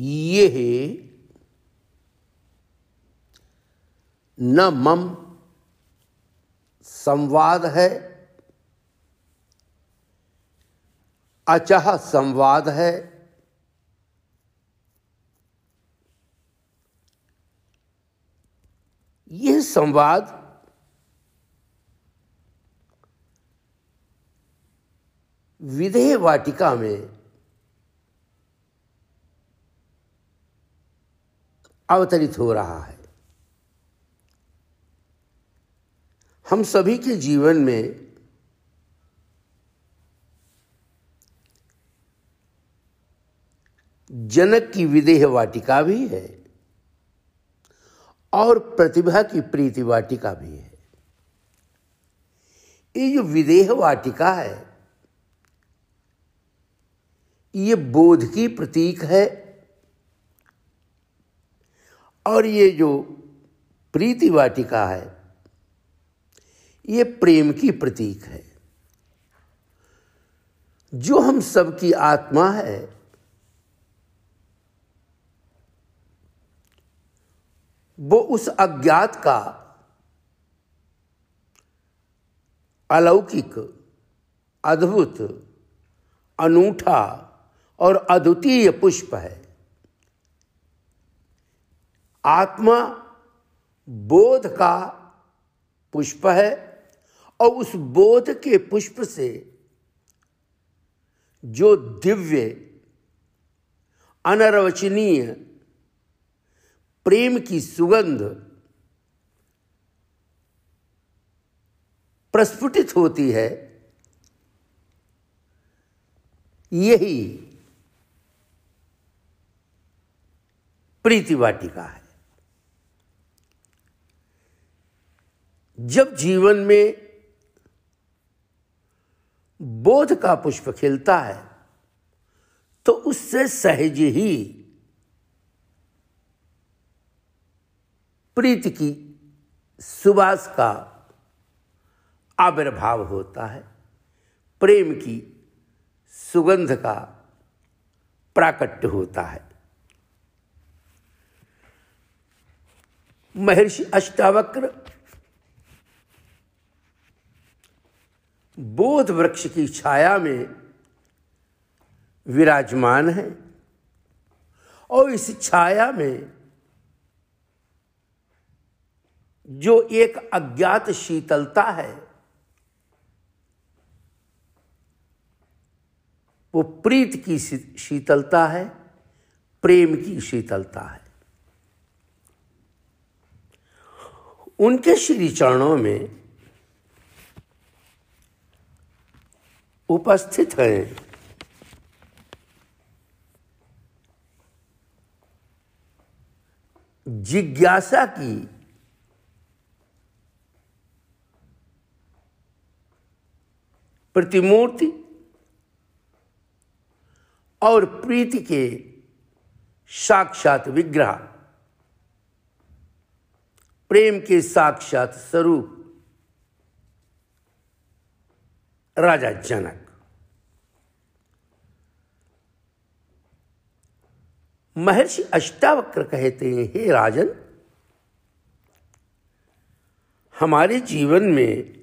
ये न मम संवाद है अचह संवाद है यह संवाद विधेय वाटिका में अवतरित हो रहा है। हम सभी के जीवन में जनक की विदेह वाटिका भी है और प्रतिभा की प्रीति वाटिका भी है। ये जो विदेह वाटिका है, ये बोध की प्रतीक है और ये जो प्रीति वाटिका है, ये प्रेम की प्रतीक है। जो हम सबकी आत्मा है, वो उस अज्ञात का अलौकिक, अद्भुत, अनूठा और अद्वितीय पुष्प है। आत्मा बोध का पुष्प है और उस बोध के पुष्प से जो दिव्य, अनरवचनीय, प्रेम की सुगंध प्रस्फुटित होती है, यही प्रीति वाटिका है। जब जीवन में बोध का पुष्प खिलता है तो उससे सहज ही प्रीति की सुबास का आविर्भाव होता है। प्रेम की सुगंध का प्राकट्य होता है। महर्षि अष्टावक्र बोध वृक्ष की छाया में विराजमान है और इस छाया में जो एक अज्ञात शीतलता है, वो प्रीत की शीतलता है, प्रेम की शीतलता है। उनके श्री चरणों में उपस्थित हैं। जिज्ञासा की प्रतिमूर्ति और प्रीति के साक्षात विग्रह प्रेम के साक्षात स्वरूप राजा जनक। महर्षि अष्टावक्र कहते हैं, हे राजन, हमारे जीवन में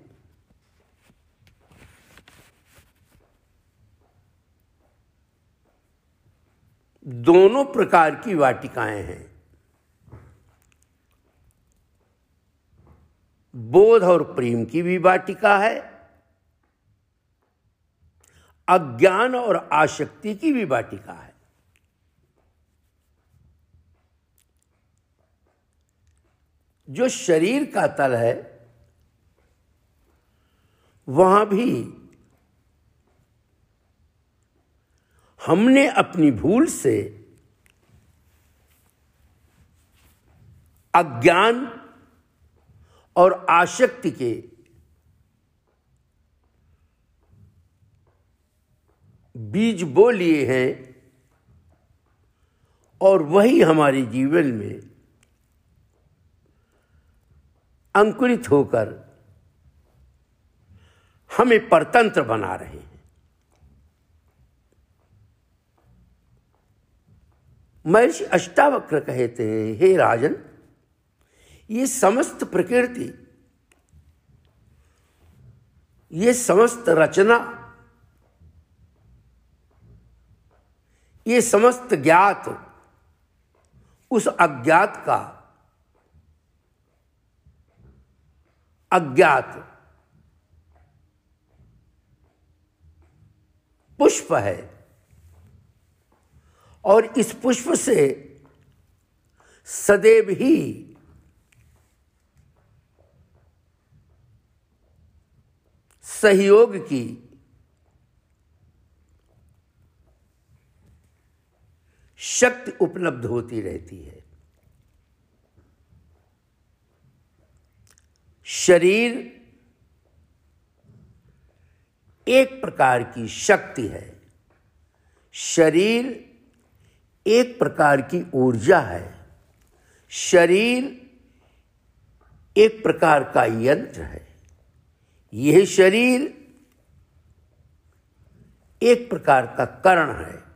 दोनों प्रकार की वाटिकाएँ हैं। बोध और प्रेम की भी वाटिका है अज्ञान और आशक्ति की भी वाटिका है। जो शरीर का तल है, वहाँ भी हमने अपनी भूल से अज्ञान और आशक्ति के बीज बो लिए हैं और वही हमारे जीवन में अंकुरित होकर हमें परतंत्र बना रहे हैं। महर्षि अष्टावक्र कहते हैं, हे राजन, ये समस्त प्रकृति, ये समस्त रचना ये समस्त ज्ञात उस अज्ञात का अज्ञात पुष्प है। और इस पुष्प से सदैव ही सहयोग की शक्ति उपलब्ध होती रहती है। शरीर एक प्रकार की शक्ति है। शरीर एक प्रकार की ऊर्जा है। शरीर एक प्रकार का यंत्र है। यह शरीर एक प्रकार का कर्ण है।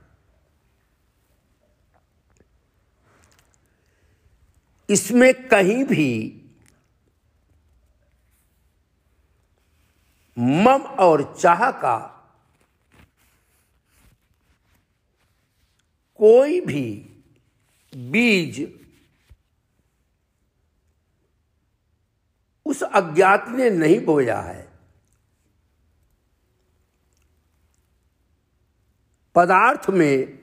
इसमें कहीं भी मम और चाह का कोई भी बीज उस अज्ञात ने नहीं बोया है। पदार्थ में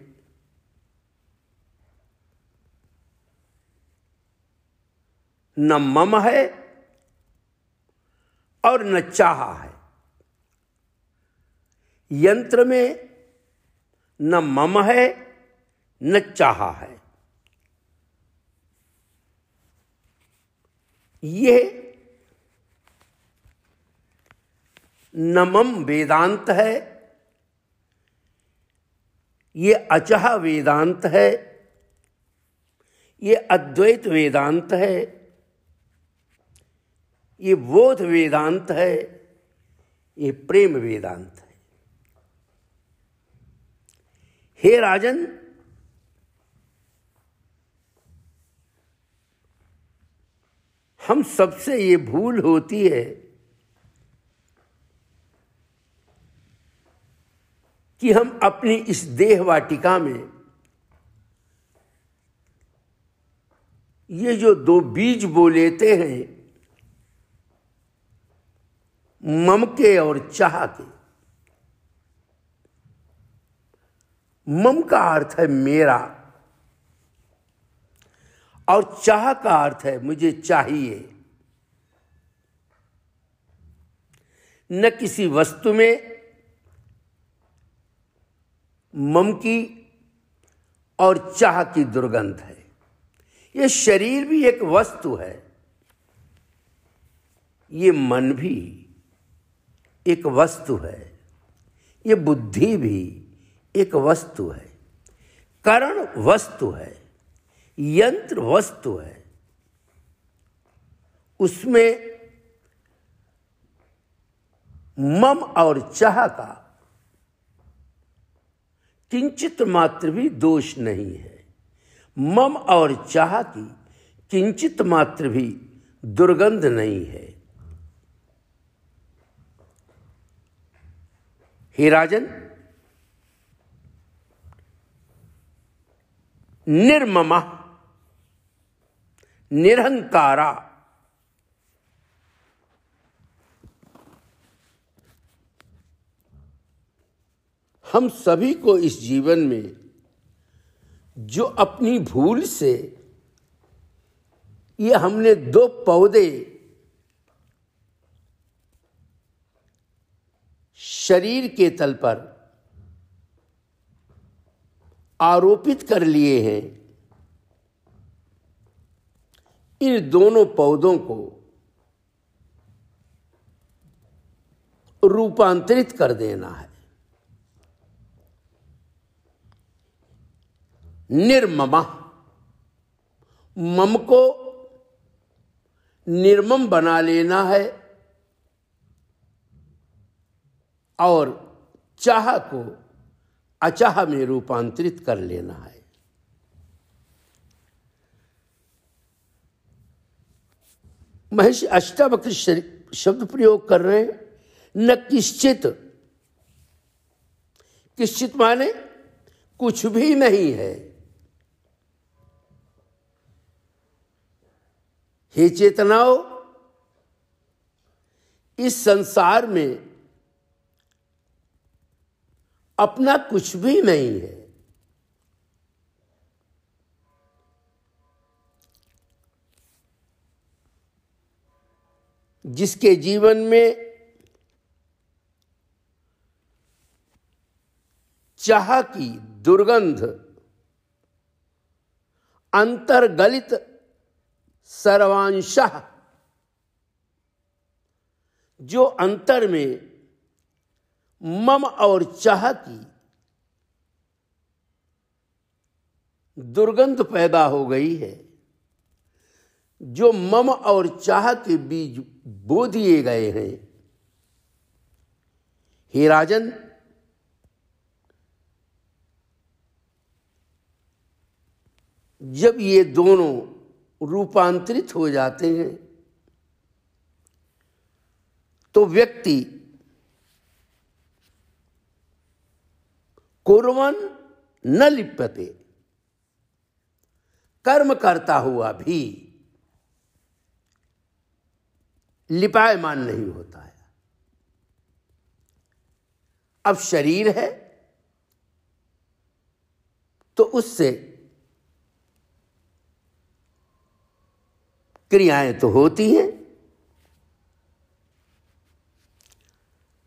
न मम है और न चाह है। यंत्र में न मम है, न चाह है। यह नमम वेदांत है, ये अचह वेदांत है, ये अद्वैत वेदांत है। ये बोध वेदांत है, ये प्रेम वेदांत है। हे राजन, हम सबसे ये भूल होती है कि हम अपनी इस देह वाटिका में ये जो दो बीज बो लेते हैं मम के और चाह के मम का अर्थ है मेरा और चाह का अर्थ है मुझे चाहिए। न किसी वस्तु में मम की और चाह की दुर्गंध है। ये शरीर भी एक वस्तु है, ये मन भी। एक वस्तु है। ये बुद्धि भी एक वस्तु है। करण वस्तु है, यंत्र वस्तु है। उसमें मम और चाह का किंचित मात्र भी दोष नहीं है। मम और चाह की किंचित मात्र भी दुर्गंध नहीं है। हे राजन, निर्मम, निरहंकारा। हम सभी को इस जीवन में जो अपनी भूल से ये हमने दो पौधे शरीर के तल पर आरोपित कर लिए हैं। इन दोनों पौधों को रूपांतरित कर देना है। निर्ममा, मम को निर्मम बना लेना है। और चाह को अचाह में रूपांतरित कर लेना है। महर्षि अष्टावक्र शब्द प्रयोग कर रहे हैं। न किश्चित। किश्चित माने कुछ भी नहीं है। हे चेतनाओं, इस संसार में अपना कुछ भी नहीं है। जिसके जीवन में चाह की दुर्गंध, अंतर्गलित सर्वांश, जो अंतर में मम और चाह की दुर्गंध पैदा हो गई है, जो मम और चाह के बीज बो दिए गए हैं। हे राजन, जब ये दोनों रूपांतरित हो जाते हैं तो व्यक्ति कुरवन न लिपते कर्म करता हुआ भी लिपायमान नहीं होता है। अब शरीर है तो उससे क्रियाएँ तो होती हैं।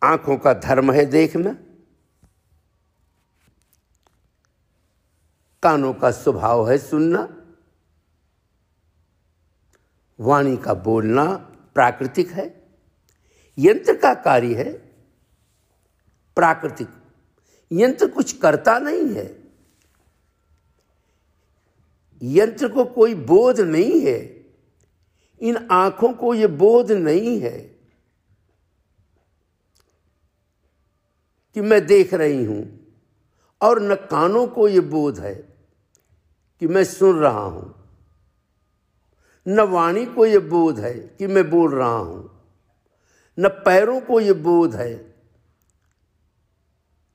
आँखों का धर्म है देखना। कानों का स्वभाव है सुनना, वाणी का बोलना प्राकृतिक है, यंत्र का कार्य है प्राकृतिक। यंत्र कुछ करता नहीं है, यंत्र को कोई बोध नहीं है, इन आँखों को यह बोध नहीं है कि मैं देख रही हूँ और न कानों को यह बोध है। कि मैं सुन रहा हूँ। न वाणी को यह बोध है कि मैं बोल रहा हूँ। न पैरों को यह बोध है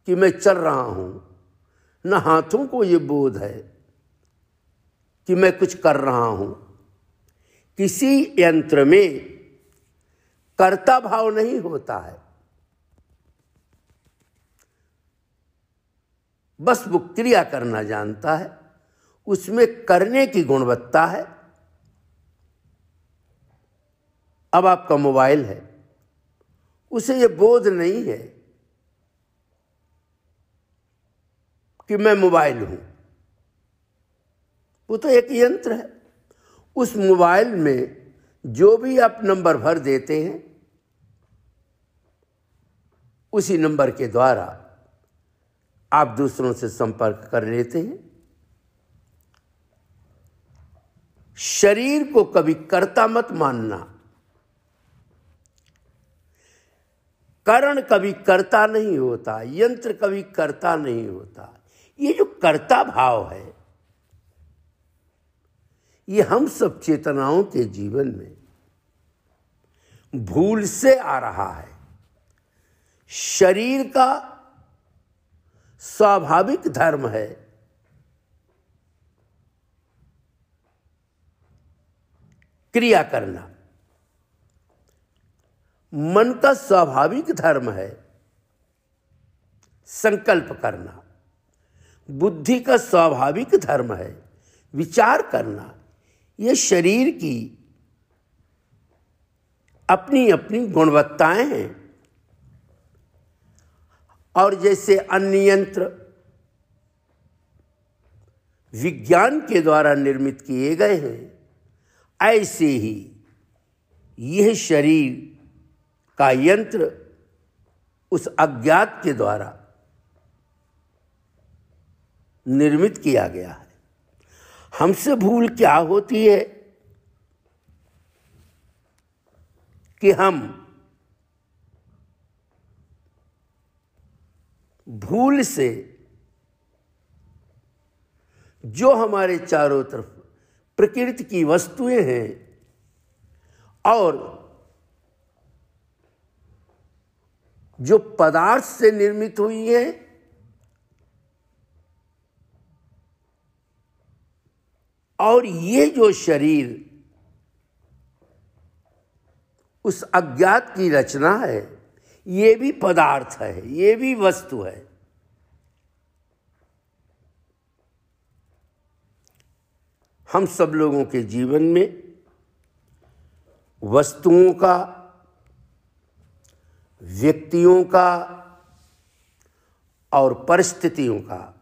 कि मैं चल रहा हूँ। न हाथों को यह बोध है कि मैं कुछ कर रहा हूँ। किसी यंत्र में कर्ता भाव नहीं होता है। बस वो क्रिया करना जानता है। उसमें करने की गुणवत्ता है। अब आपका मोबाइल है। उसे ये बोध नहीं है कि मैं मोबाइल हूँ। वो तो एक यंत्र है। उस मोबाइल में जो भी आप नंबर भर देते हैं, उसी नंबर के द्वारा आप दूसरों से संपर्क कर लेते हैं। शरीर को कभी कर्ता मत मानना। करण कभी कर्ता नहीं होता, यंत्र कभी कर्ता नहीं होता। ये जो कर्ता भाव है, ये हम सब चेतनाओं के जीवन में भूल से आ रहा है। शरीर का स्वाभाविक धर्म है। क्रिया करना। मन का स्वाभाविक धर्म है। संकल्प करना। बुद्धि का स्वाभाविक धर्म है। विचार करना। ये शरीर की अपनी अपनी गुणवत्ताएँ हैं। और जैसे अन्य यंत्र विज्ञान के द्वारा निर्मित किए गए हैं ऐसे ही यह शरीर का यंत्र उस अज्ञात के द्वारा निर्मित किया गया है। हमसे भूल क्या होती है कि हम भूल से जो हमारे चारों तरफ़ प्रकृति की वस्तुएँ हैं और जो पदार्थ से निर्मित हुई है, और ये जो शरीर उस अज्ञात की रचना है, ये भी पदार्थ है, ये भी वस्तु है। हम सब लोगों के जीवन में वस्तुओं का, व्यक्तियों का और परिस्थितियों का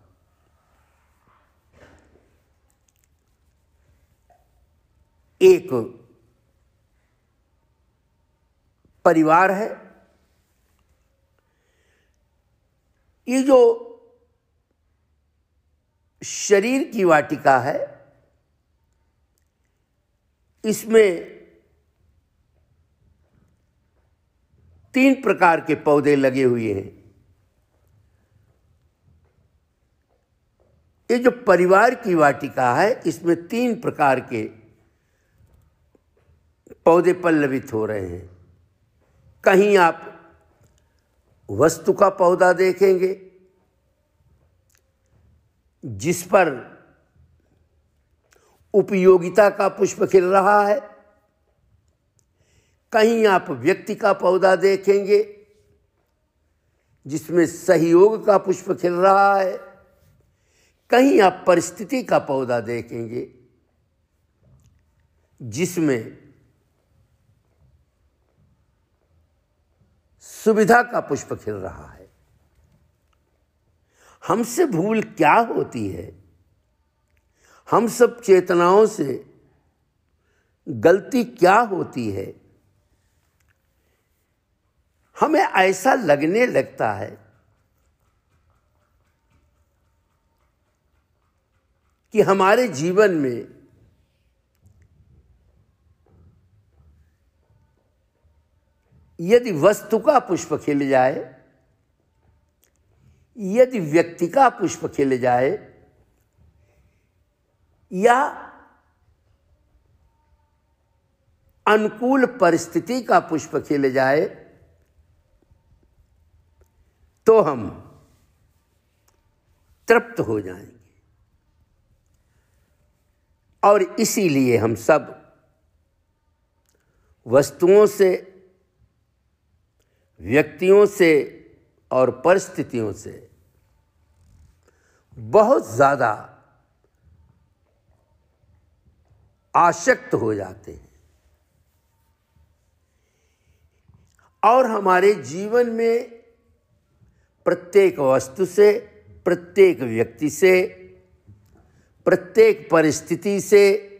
एक परिवार है। ये जो शरीर की वाटिका है इसमें तीन प्रकार के पौधे लगे हुए हैं। ये जो परिवार की वाटिका है, इसमें तीन प्रकार के पौधे पल्लवित हो रहे हैं। कहीं आप वस्तु का पौधा देखेंगे, जिस पर उपयोगिता का पुष्प खिल रहा है। कहीं आप व्यक्ति का पौधा देखेंगे, जिसमें सहयोग का पुष्प खिल रहा है, कहीं आप परिस्थिति का पौधा देखेंगे, जिसमें सुविधा का पुष्प खिल रहा है। हमसे भूल क्या होती है? हम सब चेतनाओं से गलती क्या होती है? हमें ऐसा लगने लगता है कि हमारे जीवन में यदि वस्तु का पुष्प खिल जाए, यदि व्यक्ति का पुष्प खिल जाए या अनुकूल परिस्थिति का पुष्प खिल जाए तो हम तृप्त हो जाएँगे। और इसीलिए हम सब वस्तुओं से, व्यक्तियों से और परिस्थितियों से बहुत ज़्यादा आशक्त हो जाते हैं। और हमारे जीवन में प्रत्येक वस्तु से, प्रत्येक व्यक्ति से, प्रत्येक परिस्थिति से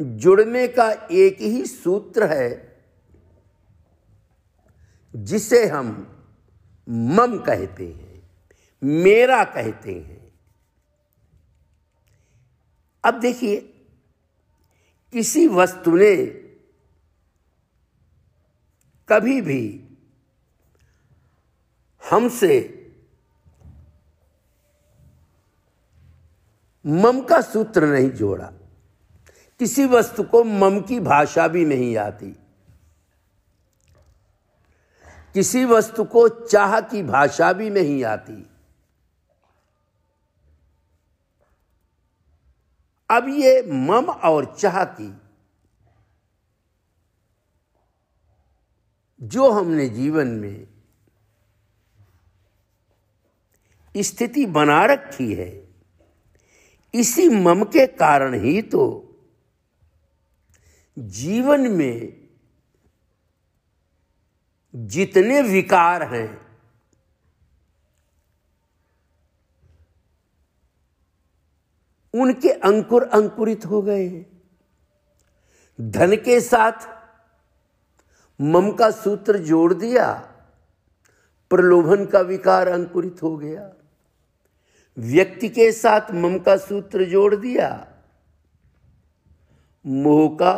जुड़ने का एक ही सूत्र है, जिसे हम मम कहते हैं, मेरा कहते हैं। अब देखिए किसी वस्तु ने कभी भी हमसे मम का सूत्र नहीं जोड़ा। किसी वस्तु को मम की भाषा भी नहीं आती। किसी वस्तु को चाह की भाषा भी नहीं आती। अब ये मम और चाह की जो हमने जीवन में स्थिति बना रखी है, इसी मम के कारण ही तो जीवन में जितने विकार हैं उनके अंकुर अंकुरित हो गए धन के साथ मम का सूत्र जोड़ दिया, प्रलोभन का विकार अंकुरित हो गया। व्यक्ति के साथ मम का सूत्र जोड़ दिया, मोह का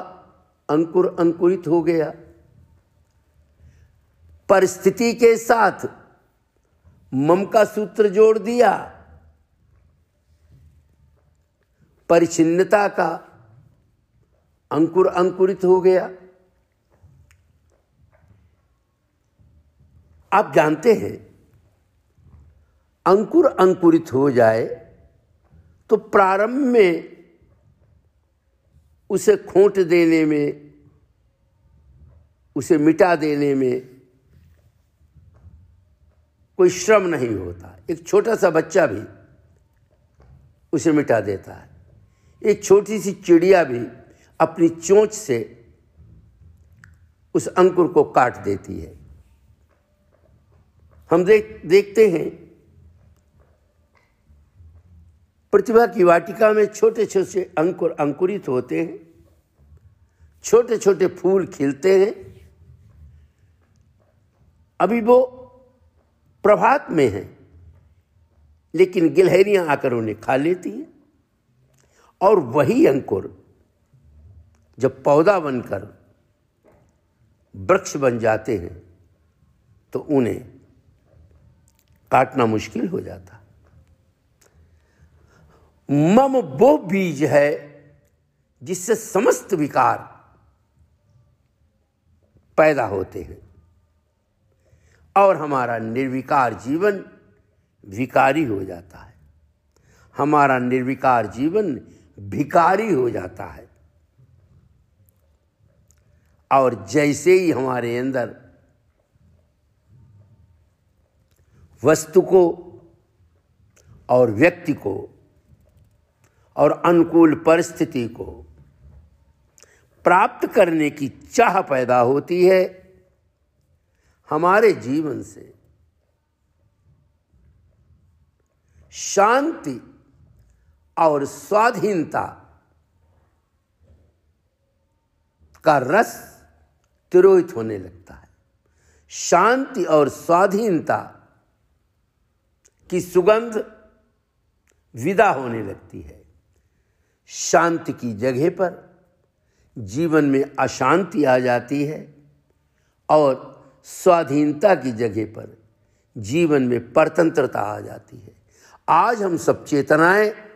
अंकुर अंकुरित हो गया। परिस्थिति के साथ मम का सूत्र जोड़ दिया परिचिनता का अंकुर अंकुरित हो गया। आप जानते हैं, अंकुर अंकुरित हो जाए तो प्रारंभ में उसे खोट देने में, उसे मिटा देने में कोई श्रम नहीं होता। एक छोटा सा बच्चा भी उसे मिटा देता है। एक छोटी सी चिड़िया भी अपनी चोंच से उस अंकुर को काट देती है। हम देख, देखते हैं, प्रतिभा की वाटिका में छोटे छोटे अंकुर अंकुरित होते हैं छोटे छोटे फूल खिलते हैं। अभी वो प्रभात में है, लेकिन गिलहरियाँ आकर उन्हें खा लेती हैं। और वही अंकुर जब पौधा बनकर वृक्ष बन जाते हैं तो उन्हें काटना मुश्किल हो जाता। मम वो बीज है जिससे समस्त विकार पैदा होते हैं और हमारा निर्विकार जीवन विकारी हो जाता है। हमारा निर्विकार जीवन भिकारी हो जाता है। और जैसे ही हमारे अंदर वस्तु को और व्यक्ति को और अनुकूल परिस्थिति को प्राप्त करने की चाह पैदा होती है, हमारे जीवन से शांति और स्वाधीनता का रस तिरोहित होने लगता है। शांति और स्वाधीनता की सुगंध विदा होने लगती है। शांति की जगह पर जीवन में अशांति आ जाती है और स्वाधीनता की जगह पर जीवन में परतंत्रता आ जाती है। आज हम सब चेतनाएँ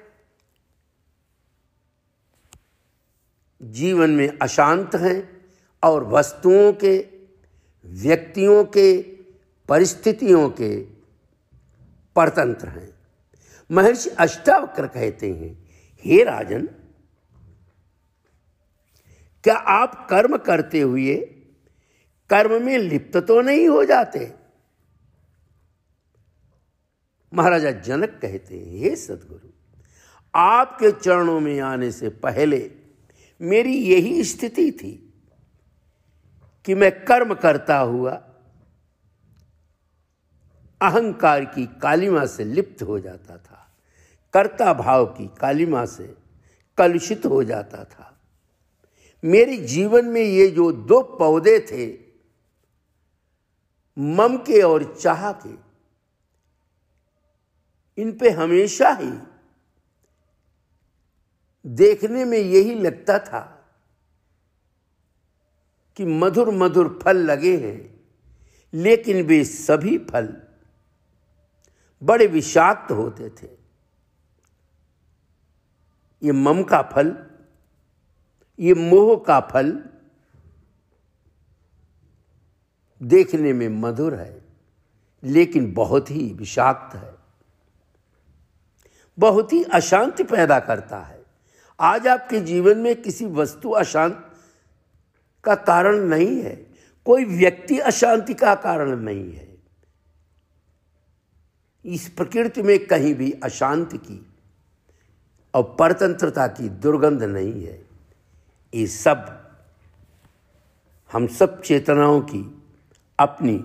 जीवन में अशांत हैं और वस्तुओं के, व्यक्तियों के, परिस्थितियों के परतंत्र हैं। महर्षि अष्टावक्र कहते हैं, हे राजन, क्या आप कर्म करते हुए कर्म में लिप्त तो नहीं हो जाते? महाराजा जनक कहते हैं, हे सदगुरु, आपके चरणों में आने से पहले मेरी यही स्थिति थी कि मैं कर्म करता हुआ अहंकार की कालिमा से लिप्त हो जाता था, कर्ता भाव की कालिमा से कलुषित हो जाता था। मेरे जीवन में ये जो दो पौधे थे, मम के और चाह के इन पे हमेशा ही देखने में यही लगता था कि मधुर मधुर फल लगे हैं, लेकिन वे सभी फल बड़े विषाक्त होते थे। ये मम का फल, ये मोह का फल देखने में मधुर है, लेकिन बहुत ही विषाक्त है। बहुत ही अशांति पैदा करता है। आज आपके जीवन में किसी वस्तु अशांत का कारण नहीं है। कोई व्यक्ति अशांति का कारण नहीं है। इस प्रकृति में कहीं भी अशांति की और परतंत्रता की दुर्गंध नहीं है। ये सब हम सब चेतनाओं की अपनी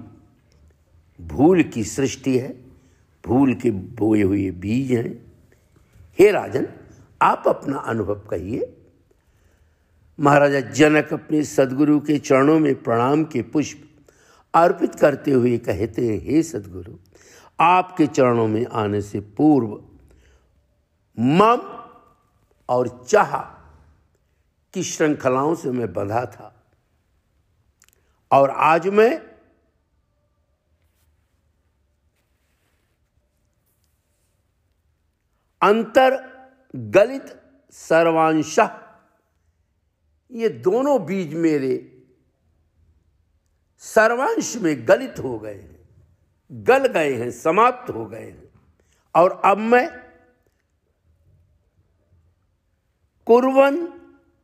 भूल की सृष्टि है। भूल के बोए हुए बीज हैं। हे राजन आप अपना अनुभव कहिए। महाराजा जनक अपने सदगुरु के चरणों में प्रणाम के पुष्प अर्पित करते हुए कहते हैं, हे सदगुरु, आपके चरणों में आने से पूर्व मम और चाह की श्रृंखलाओं से मैं बंधा था और आज मैं अंतर गलित सर्वांश। ये दोनों बीज मेरे सर्वांश में गलित हो गए हैं, गल गए हैं, समाप्त हो गए हैं। और अब मैं कुरवन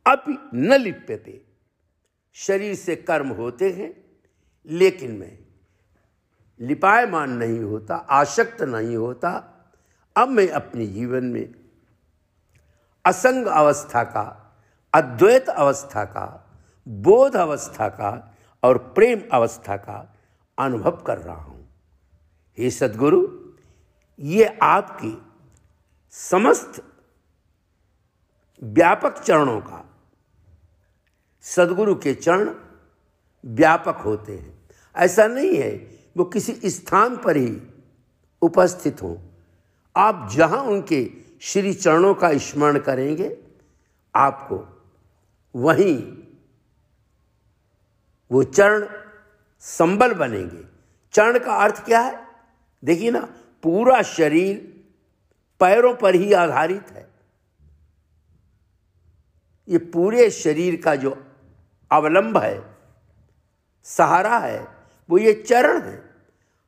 अपि न लिप्यते। शरीर से कर्म होते हैं, लेकिन मैं लिपायमान नहीं होता, आशक्त नहीं होता। अब मैं अपने जीवन में असंग अवस्था का, अद्वैत अवस्था का, बोध अवस्था का और प्रेम अवस्था का अनुभव कर रहा हूँ। हे सदगुरु, ये आपकी समस्त व्यापक चरणों का, सदगुरु के चरण व्यापक होते हैं। ऐसा नहीं है, वो किसी स्थान पर ही उपस्थित हों। आप जहाँ उनके श्री चरणों का स्मरण करेंगे, आपको वहीं वो चरण संबल बनेंगे। चरण का अर्थ क्या है? देखिए ना, पूरा शरीर पैरों पर ही आधारित है। ये पूरे शरीर का जो अवलंब है, सहारा है, वो ये चरण है।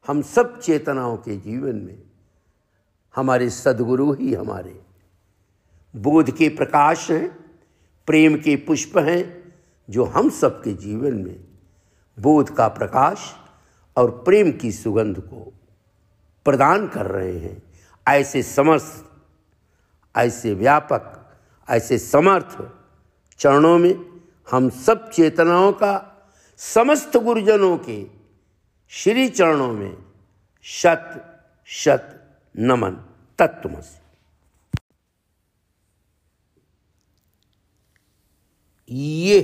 हम सब चेतनाओं के जीवन में हमारे सदगुरु ही हमारे। बोध के प्रकाश हैं, प्रेम के पुष्प हैं, जो हम सबके जीवन में बोध का प्रकाश और प्रेम की सुगंध को प्रदान कर रहे हैं। ऐसे समर्थ ऐसे व्यापक, ऐसे समर्थ चरणों में हम सब चेतनाओं का, समस्त गुरुजनों के श्री चरणों में शत शत नमन तत्वमसी ये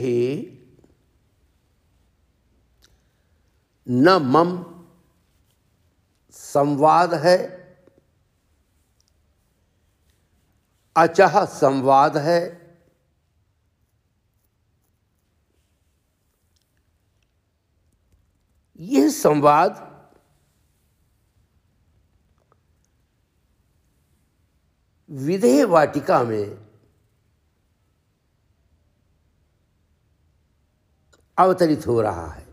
न मम संवाद है अचह संवाद है यह संवाद विधेय वाटिका में अवतरित हो रहा है।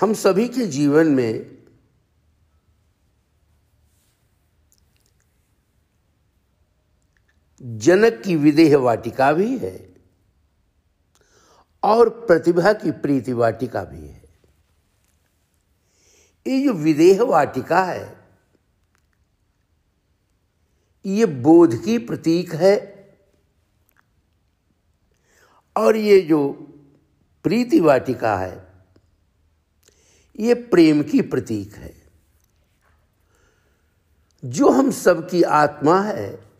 हम सभी के जीवन में जनक की विदेह वाटिका भी है और प्रतिभा की प्रीति वाटिका भी है। ये जो विदेह वाटिका है ये बोध की प्रतीक है। और ये जो प्रीति वाटिका है, ये प्रेम की प्रतीक है। जो हम सबकी आत्मा है,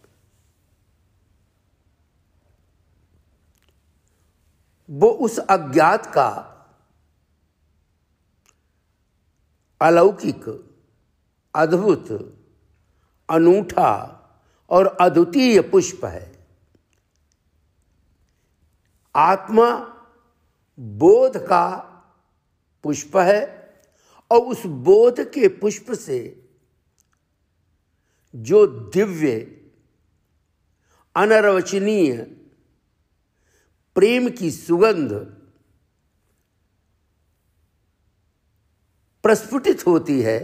वो उस अज्ञात का अलौकिक, अद्भुत, अनूठा और अद्वितीय पुष्प है। आत्मा बोध का पुष्प है और उस बोध के पुष्प से जो दिव्य, अनरवचनीय, प्रेम की सुगंध प्रस्फुटित होती है,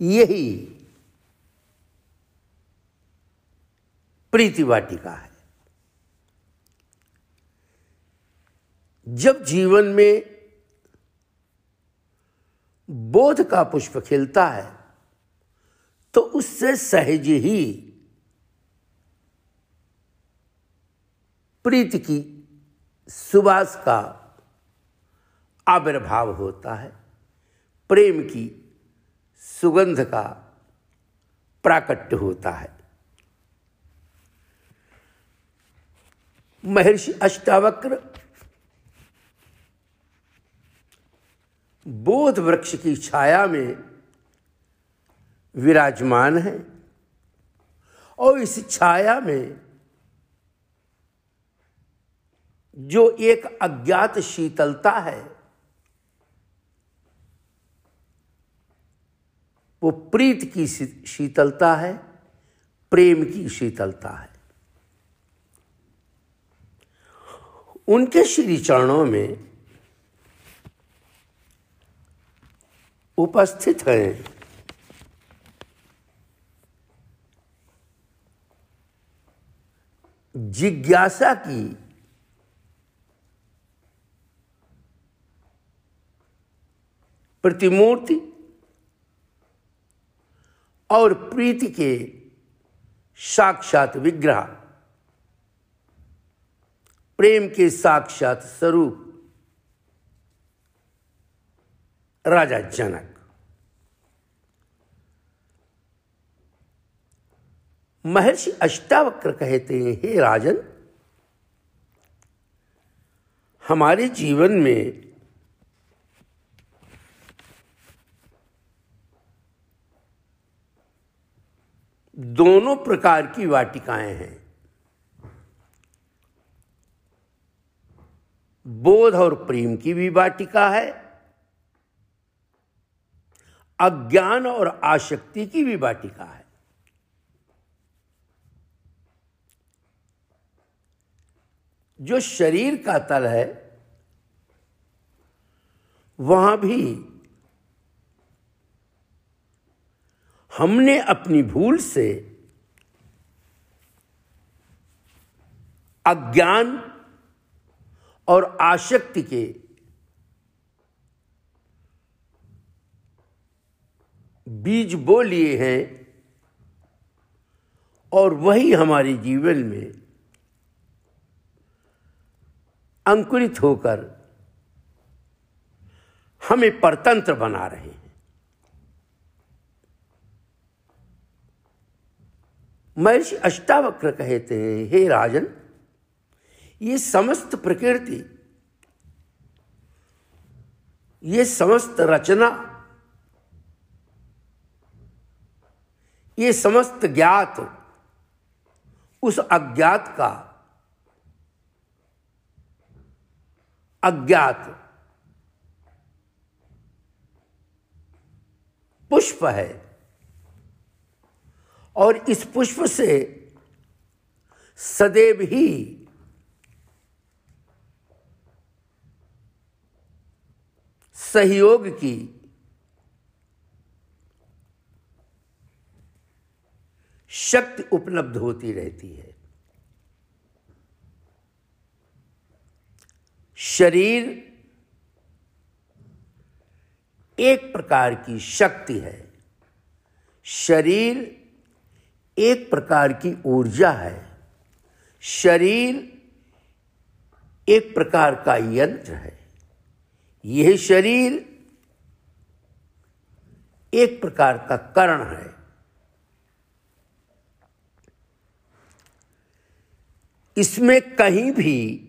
यही प्रीति वाटिका है। जब जीवन में बोध का पुष्प खिलता है तो उससे सहज ही प्रीति की सुबास का आविर्भाव होता है। प्रेम की सुगंध का प्राकट्य होता है। महर्षि अष्टावक्र बोध वृक्ष की छाया में विराजमान है और इस छाया में जो एक अज्ञात शीतलता है, वो प्रीत की शीतलता है, प्रेम की शीतलता है। उनके श्री चरणों में उपस्थित हैं। जिज्ञासा की प्रतिमूर्ति और प्रीति के साक्षात विग्रह। प्रेम के साक्षात स्वरूप राजा जनक। महर्षि अष्टावक्र कहते हैं, हे राजन, हमारे जीवन में दोनों प्रकार की वाटिकाएँ हैं। बोध और प्रेम की भी वाटिका है। अज्ञान और आशक्ति की भी वाटिका है। जो शरीर का तल है, वहाँ भी हमने अपनी भूल से अज्ञान और आशक्ति के बीज बो लिए हैं और वही हमारे जीवन में अंकुरित होकर हमें परतंत्र बना रहे हैं। महर्षि अष्टावक्र कहते हैं, हे राजन ये समस्त प्रकृति, ये समस्त रचना, ये समस्त ज्ञात, उस अज्ञात का अज्ञात पुष्प है। और इस पुष्प से सदैव ही सहयोग की। शक्ति उपलब्ध होती रहती है। शरीर एक प्रकार की शक्ति है। शरीर एक प्रकार की ऊर्जा है। शरीर एक प्रकार का यंत्र है। यह शरीर एक प्रकार का कर्ण है। इसमें कहीं भी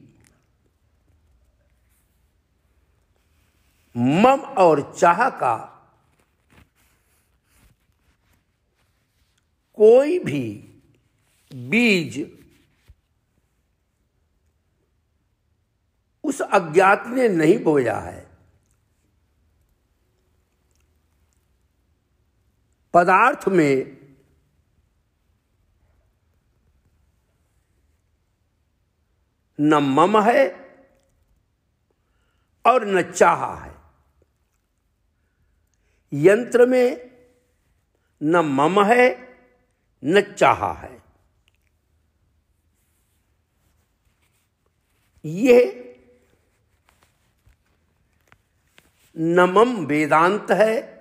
मम और चाह का कोई भी बीज उस अज्ञात ने नहीं बोया है। पदार्थ में न मम है और न चाह है। यंत्र में न मम है, न चाह है। यह नमम वेदांत है।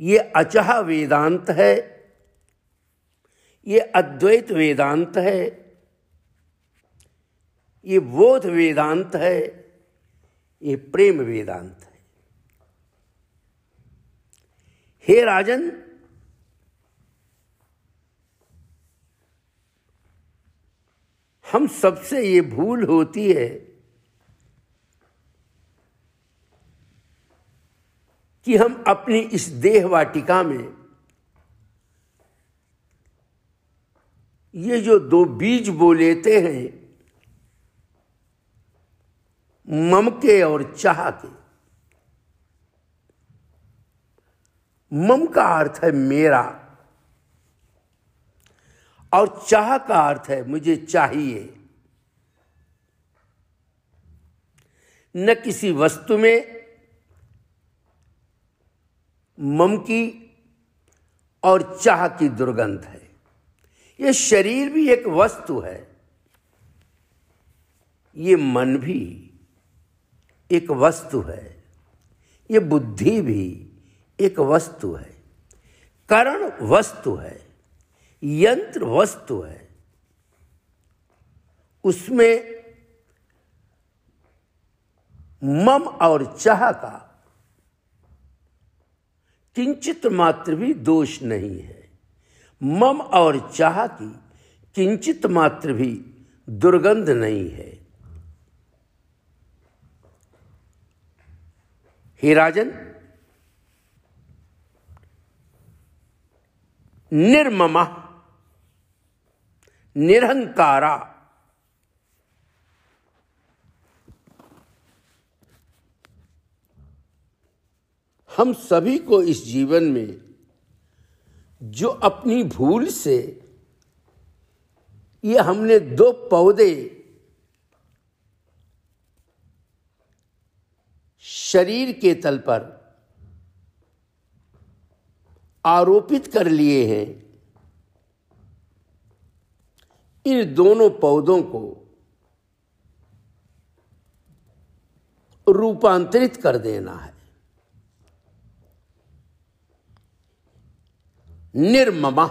ये अचह वेदांत है, ये अद्वैत वेदांत है, ये बोध वेदांत है, ये प्रेम वेदांत है। हे राजन, हम सबसे ये भूल होती है कि हम अपनी इस देह वाटिका में ये जो दो बीज बो लेते हैं मम के और चाह के मम का अर्थ है मेरा और चाह का अर्थ है मुझे चाहिए। न किसी वस्तु में मम की और चाह की दुर्गंध है। ये शरीर भी एक वस्तु है। ये मन भी एक वस्तु है। ये बुद्धि भी एक वस्तु है। करण वस्तु है। यंत्र वस्तु है। उसमें मम और चाह का किंचित मात्र भी दोष नहीं है। मम और चाह की किंचित मात्र भी दुर्गंध नहीं है। हे राजन, निर्ममा, निरहंकारा हम सभी को इस जीवन में जो अपनी भूल से ये हमने दो पौधे शरीर के तल पर आरोपित कर लिए हैं, इन दोनों पौधों को रूपांतरित कर देना है। निर्ममा।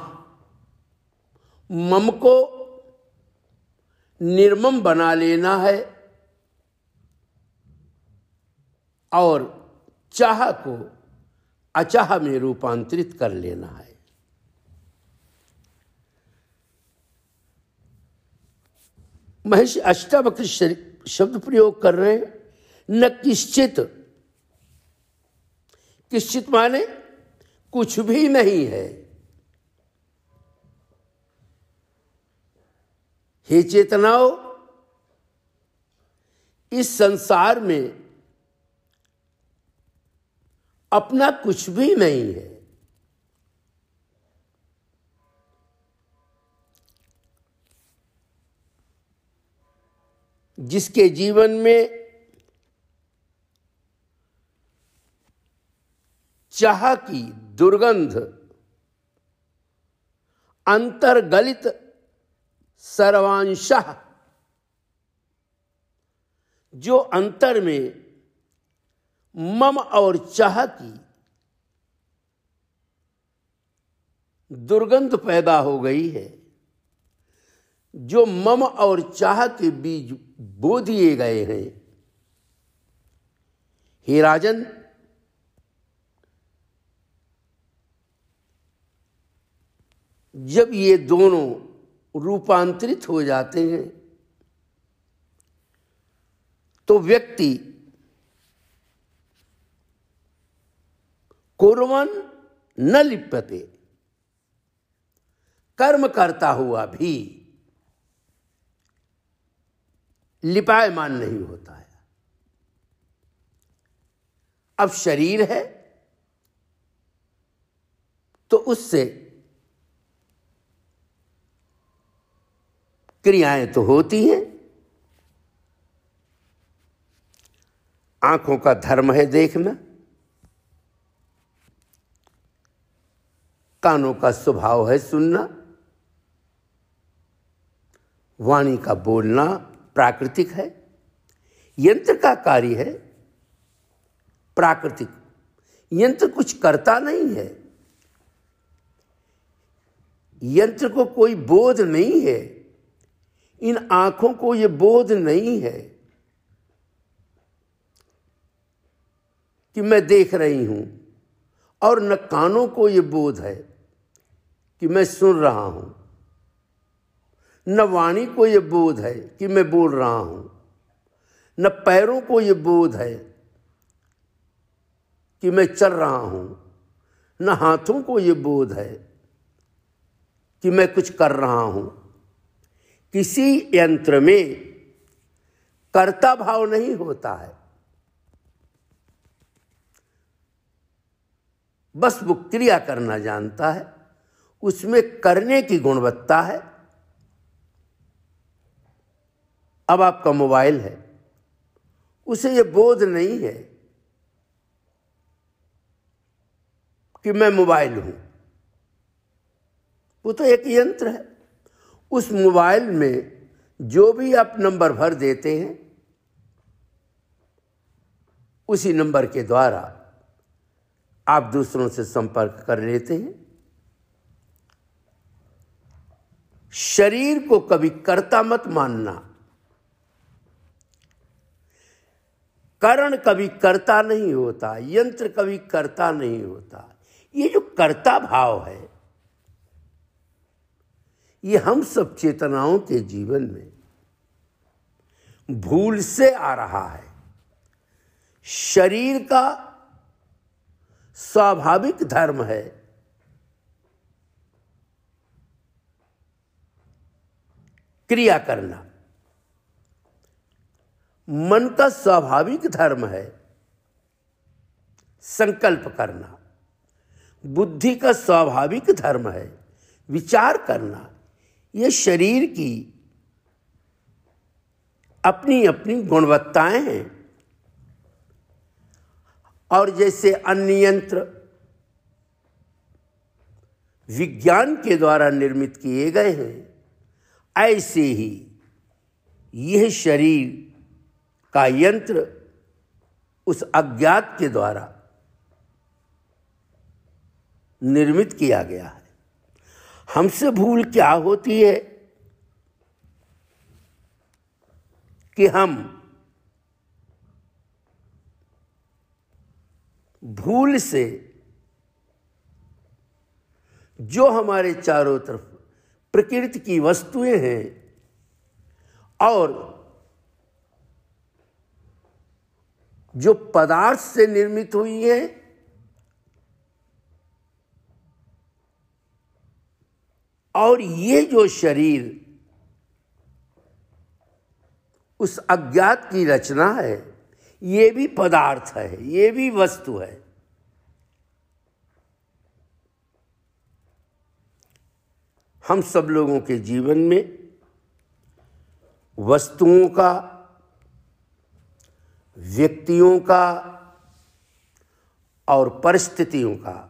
मम को निर्मम बना लेना है और चाह को अचाह में रूपांतरित कर लेना है। महर्षि अष्टावक्र शब्द प्रयोग कर रहे हैं, न किश्चित। किश्चित माने कुछ भी नहीं है। हे चेतनाओ, इस संसार में अपना कुछ भी नहीं है। जिसके जीवन में चाह की दुर्गंध, अंतर्गलित सर्वांश। जो अंतर में मम और चाह की दुर्गंध पैदा हो गई है, जो मम और चाह के बीज बो दिए गए हैं। हे राजन, जब ये दोनों रूपांतरित हो जाते हैं। तो व्यक्ति कुरवन न लिप्यते, कर्म करता हुआ भी लिपायमान नहीं होता है। अब शरीर है तो उससे क्रियाएँ तो होती हैं। आँखों का धर्म है देखना। कानों का स्वभाव है सुनना। वाणी का बोलना प्राकृतिक है। यंत्र का कार्य है प्राकृतिक। यंत्र कुछ करता नहीं है। यंत्र को कोई बोध नहीं है। इन आँखों को यह बोध नहीं है कि मैं देख रही हूँ, और न कानों को यह बोध है कि मैं सुन रहा हूँ, न वाणी को यह बोध है कि मैं बोल रहा हूँ, न पैरों को यह बोध है कि मैं चल रहा हूँ, न हाथों को यह बोध है कि मैं कुछ कर रहा हूँ। किसी यंत्र में कर्ता भाव नहीं होता है। बस वो क्रिया करना जानता है, उसमें करने की गुणवत्ता है। अब आपका मोबाइल है, उसे ये बोध नहीं है कि मैं मोबाइल हूँ। वो तो एक यंत्र है। उस मोबाइल में जो भी आप नंबर भर देते हैं, उसी नंबर के द्वारा आप दूसरों से संपर्क कर लेते हैं। शरीर को कभी कर्ता मत मानना। करण कभी कर्ता नहीं होता, यंत्र कभी कर्ता नहीं होता। ये जो कर्ता भाव है ये हम सब चेतनाओं के जीवन में भूल से आ रहा है। शरीर का स्वाभाविक धर्म है। क्रिया करना। मन का स्वाभाविक धर्म है। संकल्प करना। बुद्धि का स्वाभाविक धर्म है। विचार करना। ये शरीर की अपनी अपनी गुणवत्ताएँ हैं। और जैसे अन्य यंत्र विज्ञान के द्वारा निर्मित किए गए हैं, ऐसे ही यह शरीर का यंत्र उस अज्ञात के द्वारा निर्मित किया गया है। हमसे भूल क्या होती है कि हम भूल से जो हमारे चारों तरफ़ प्रकृति की वस्तुएँ हैं और जो पदार्थ से निर्मित हुई है और ये जो शरीर उस अज्ञात की रचना है, ये भी पदार्थ है, ये भी वस्तु है। हम सब लोगों के जीवन में वस्तुओं का, व्यक्तियों का और परिस्थितियों का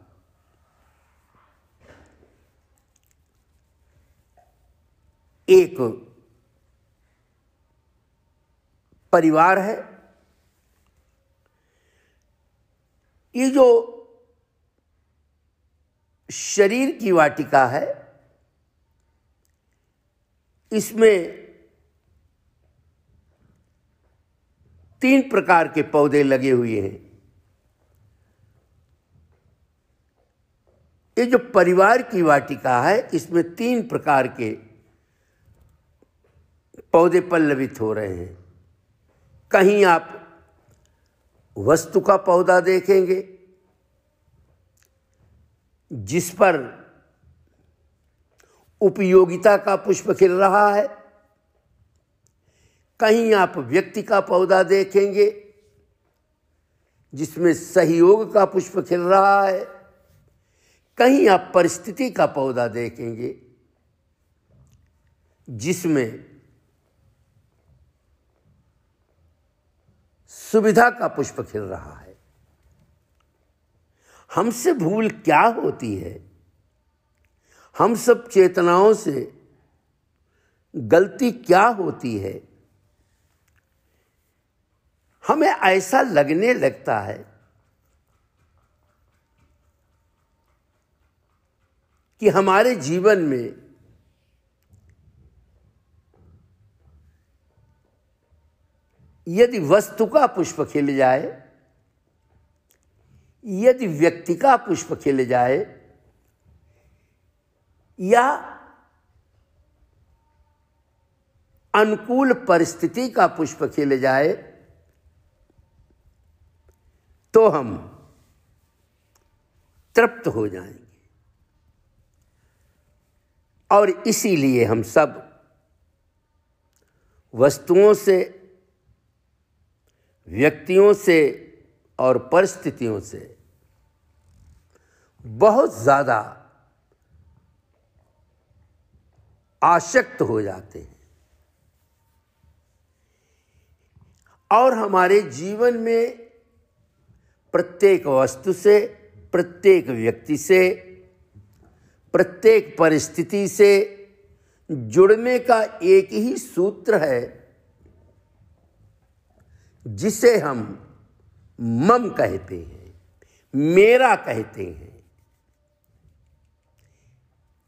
एक परिवार है। ये जो शरीर की वाटिका है, इसमें तीन प्रकार के पौधे लगे हुए हैं। ये जो परिवार की वाटिका है, इसमें तीन प्रकार के पौधे पल्लवित हो रहे हैं। कहीं आप वस्तु का पौधा देखेंगे, जिस पर उपयोगिता का पुष्प खिल रहा है, कहीं आप व्यक्ति का पौधा देखेंगे, जिसमें सहयोग का पुष्प खिल रहा है, कहीं आप परिस्थिति का पौधा देखेंगे, जिसमें सुविधा का पुष्प खिल रहा है। हमसे भूल क्या होती है? हम सब चेतनाओं से गलती क्या होती है? हमें ऐसा लगने लगता है कि हमारे जीवन में यदि वस्तु का पुष्प खिल जाए, यदि व्यक्ति का पुष्प खिल जाए, या अनुकूल परिस्थिति का पुष्प खिल जाए तो हम तृप्त हो जाएँगे। और इसीलिए हम सब वस्तुओं से व्यक्तियों से और परिस्थितियों से बहुत ज़्यादा आशक्त हो जाते हैं। और हमारे जीवन में प्रत्येक वस्तु से, प्रत्येक व्यक्ति से, प्रत्येक परिस्थिति से जुड़ने का एक ही सूत्र है जिसे हम मम कहते हैं, मेरा कहते हैं।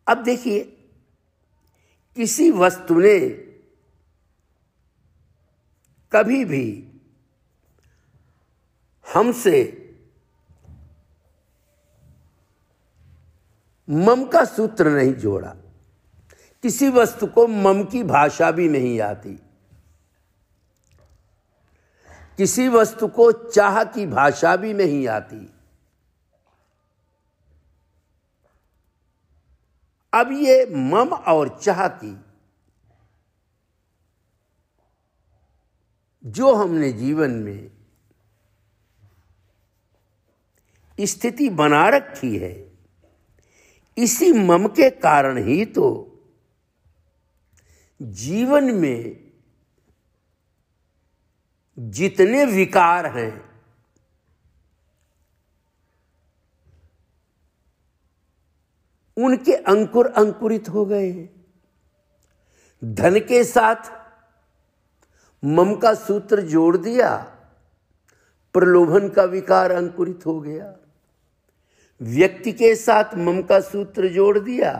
अब देखिए किसी वस्तु ने कभी भी हमसे मम का सूत्र नहीं जोड़ा। किसी वस्तु को मम की भाषा भी नहीं आती। किसी वस्तु को चाह की भाषा भी नहीं आती। अब ये मम और चाह की जो हमने जीवन में स्थिति बना रखी है, इसी मम के कारण ही तो जीवन में जितने विकार हैं, उनके अंकुर अंकुरित हो गए हैं। धन के साथ मम का सूत्र जोड़ दिया, प्रलोभन का विकार अंकुरित हो गया। व्यक्ति के साथ मम का सूत्र जोड़ दिया,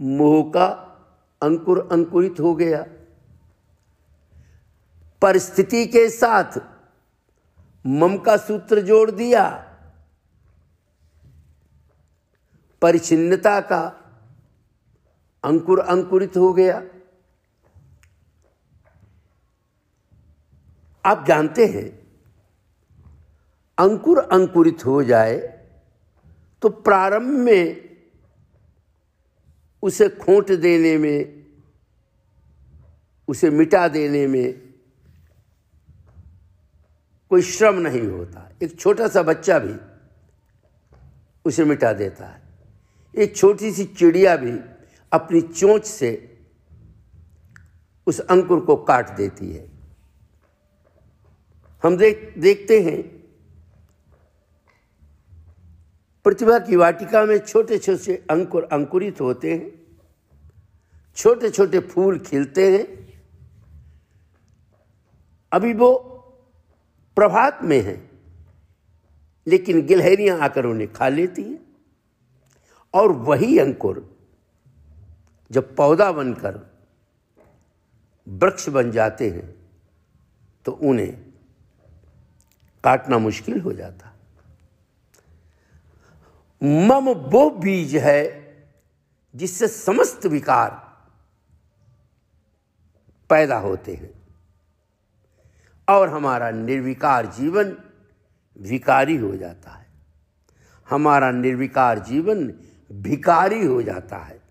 मोह का अंकुर अंकुरित हो गया। परिस्थिति के साथ मम का सूत्र जोड़ दिया। परिचिन्नता का अंकुर अंकुरित हो गया। आप जानते हैं, अंकुर अंकुरित हो जाए तो प्रारंभ में उसे खोट देने में, उसे मिटा देने में कोई श्रम नहीं होता। एक छोटा सा बच्चा भी उसे मिटा देता है। एक छोटी सी चिड़िया भी अपनी चोंच से उस अंकुर को काट देती है। हम देख, देखते हैं, प्रतिभा की वाटिका में छोटे छोटे अंकुर अंकुरित होते हैं छोटे छोटे फूल खिलते हैं। अभी वो प्रभात में है, लेकिन गिलहरियाँ आकर उन्हें खा लेती हैं। और वही अंकुर जब पौधा बनकर वृक्ष बन जाते हैं तो उन्हें काटना मुश्किल हो जाता। मम वो बीज है जिससे समस्त विकार पैदा होते हैं। और हमारा निर्विकार जीवन विकारी हो जाता है। हमारा निर्विकार जीवन भिकारी हो जाता है।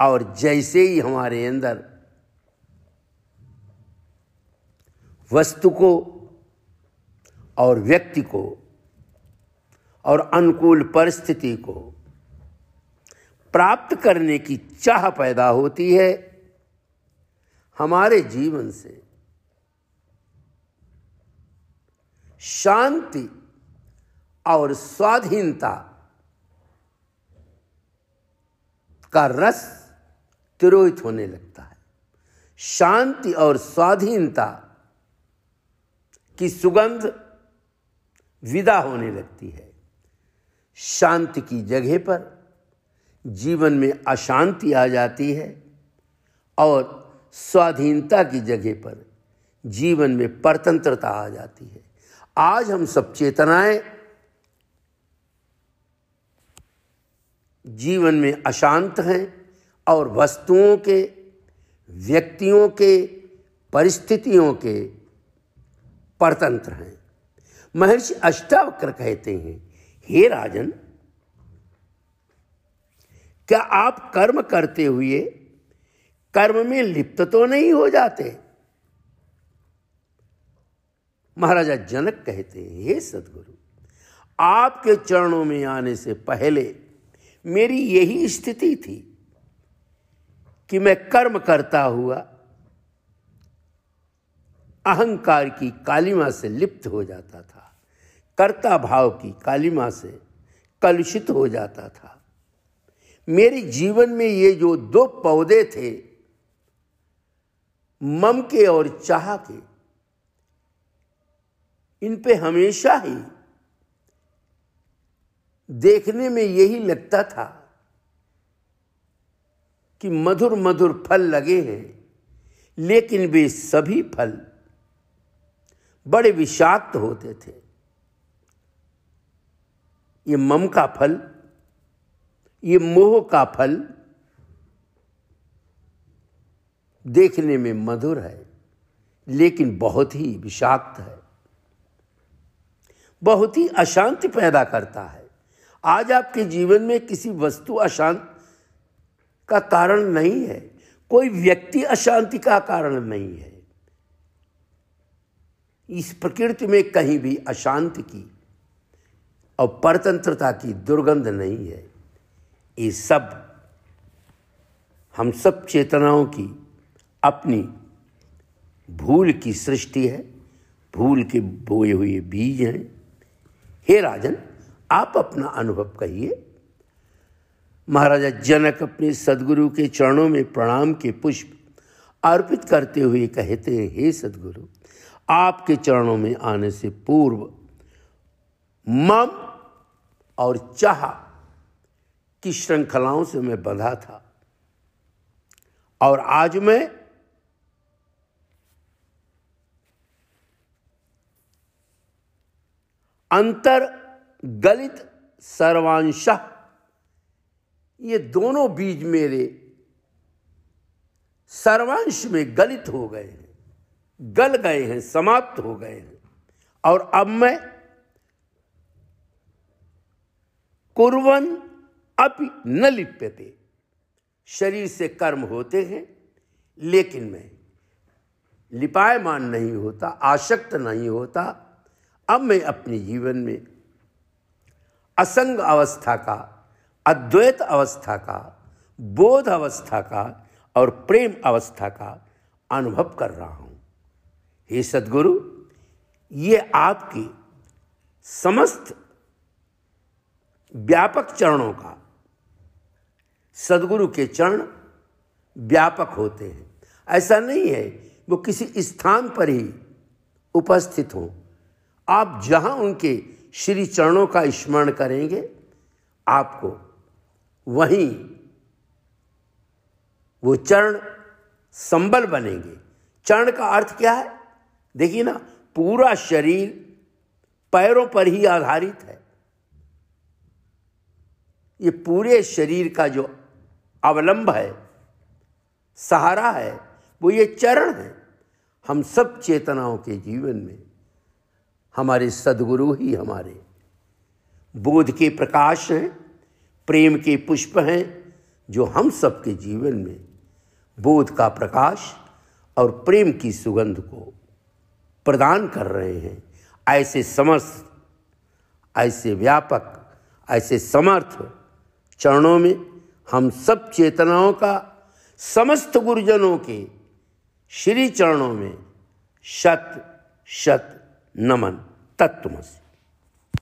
और जैसे ही हमारे अंदर वस्तु को और व्यक्ति को और अनुकूल परिस्थिति को प्राप्त करने की चाह पैदा होती है हमारे जीवन से शांति और स्वाधीनता का रस तिरोहित होने लगता है। शांति और स्वाधीनता की सुगंध विदा होने लगती है। शांति की जगह पर जीवन में अशांति आ जाती है और स्वाधीनता की जगह पर जीवन में परतंत्रता आ जाती है। आज हम सब चेतनाएँ जीवन में अशांत हैं और वस्तुओं के, व्यक्तियों के, परिस्थितियों के परतंत्र हैं। महर्षि अष्टावक्र कहते हैं, हे राजन, क्या आप कर्म करते हुए कर्म में लिप्त तो नहीं हो जाते। महाराजा जनक कहते हैं, हे सदगुरु, आपके चरणों में आने से पहले मेरी यही स्थिति थी कि मैं कर्म करता हुआ अहंकार की कालिमा से लिप्त हो जाता था, कर्ता भाव की कालिमा से कलुषित हो जाता था। मेरे जीवन में ये जो दो पौधे थे मम के और चाह के इन पे हमेशा ही देखने में यही लगता था कि मधुर मधुर फल लगे हैं, लेकिन वे सभी फल बड़े विषाक्त होते थे। ये मम का फल, ये मोह का फल देखने में मधुर है, लेकिन बहुत ही विषाक्त है। बहुत ही अशांति पैदा करता है। आज आपके जीवन में किसी वस्तु अशांत का कारण नहीं है। कोई व्यक्ति अशांति का कारण नहीं है। इस प्रकृति में कहीं भी अशांति की और परतंत्रता की दुर्गंध नहीं है। ये सब हम सब चेतनाओं की अपनी भूल की सृष्टि है, भूल के बोए हुए बीज हैं। हे राजन, आप अपना अनुभव कहिए। महाराजा जनक अपने सदगुरु के चरणों में प्रणाम के पुष्प अर्पित करते हुए कहते हैं, हे सदगुरु, आपके चरणों में आने से पूर्व मम और चाह की श्रृंखलाओं से मैं बंधा था और आज मैं अंतर गलित सर्वांश। ये दोनों बीज मेरे सर्वांश में गलित हो गए हैं, गल गए हैं, समाप्त हो गए हैं। और अब मैं कुरवन अपि न लिप्यते। शरीर से कर्म होते हैं, लेकिन मैं लिपायमान नहीं होता, आशक्त नहीं होता अब मैं अपने जीवन में असंग अवस्था का, अद्वैत अवस्था का, बोध अवस्था का और प्रेम अवस्था का अनुभव कर रहा हूँ। हे सदगुरु, ये आपकी समस्त व्यापक चरणों का, सदगुरु के चरण व्यापक होते हैं। ऐसा नहीं है, वो किसी स्थान पर ही उपस्थित हों। आप जहाँ उनके श्री चरणों का स्मरण करेंगे, आपको वहीं वो चरण संबल बनेंगे। चरण का अर्थ क्या है? देखिए ना, पूरा शरीर पैरों पर ही आधारित है। ये पूरे शरीर का जो अवलंब है, सहारा है, वो ये चरण है। हम सब चेतनाओं के जीवन में हमारे सदगुरु ही हमारे। बोध के प्रकाश हैं, प्रेम के पुष्प हैं, जो हम सबके जीवन में बोध का प्रकाश और प्रेम की सुगंध को प्रदान कर रहे हैं। ऐसे समस्त, ऐसे व्यापक, ऐसे समर्थ चरणों में हम सब चेतनाओं का, समस्त गुरुजनों के श्री चरणों में शत शत नमन। तत्वमसी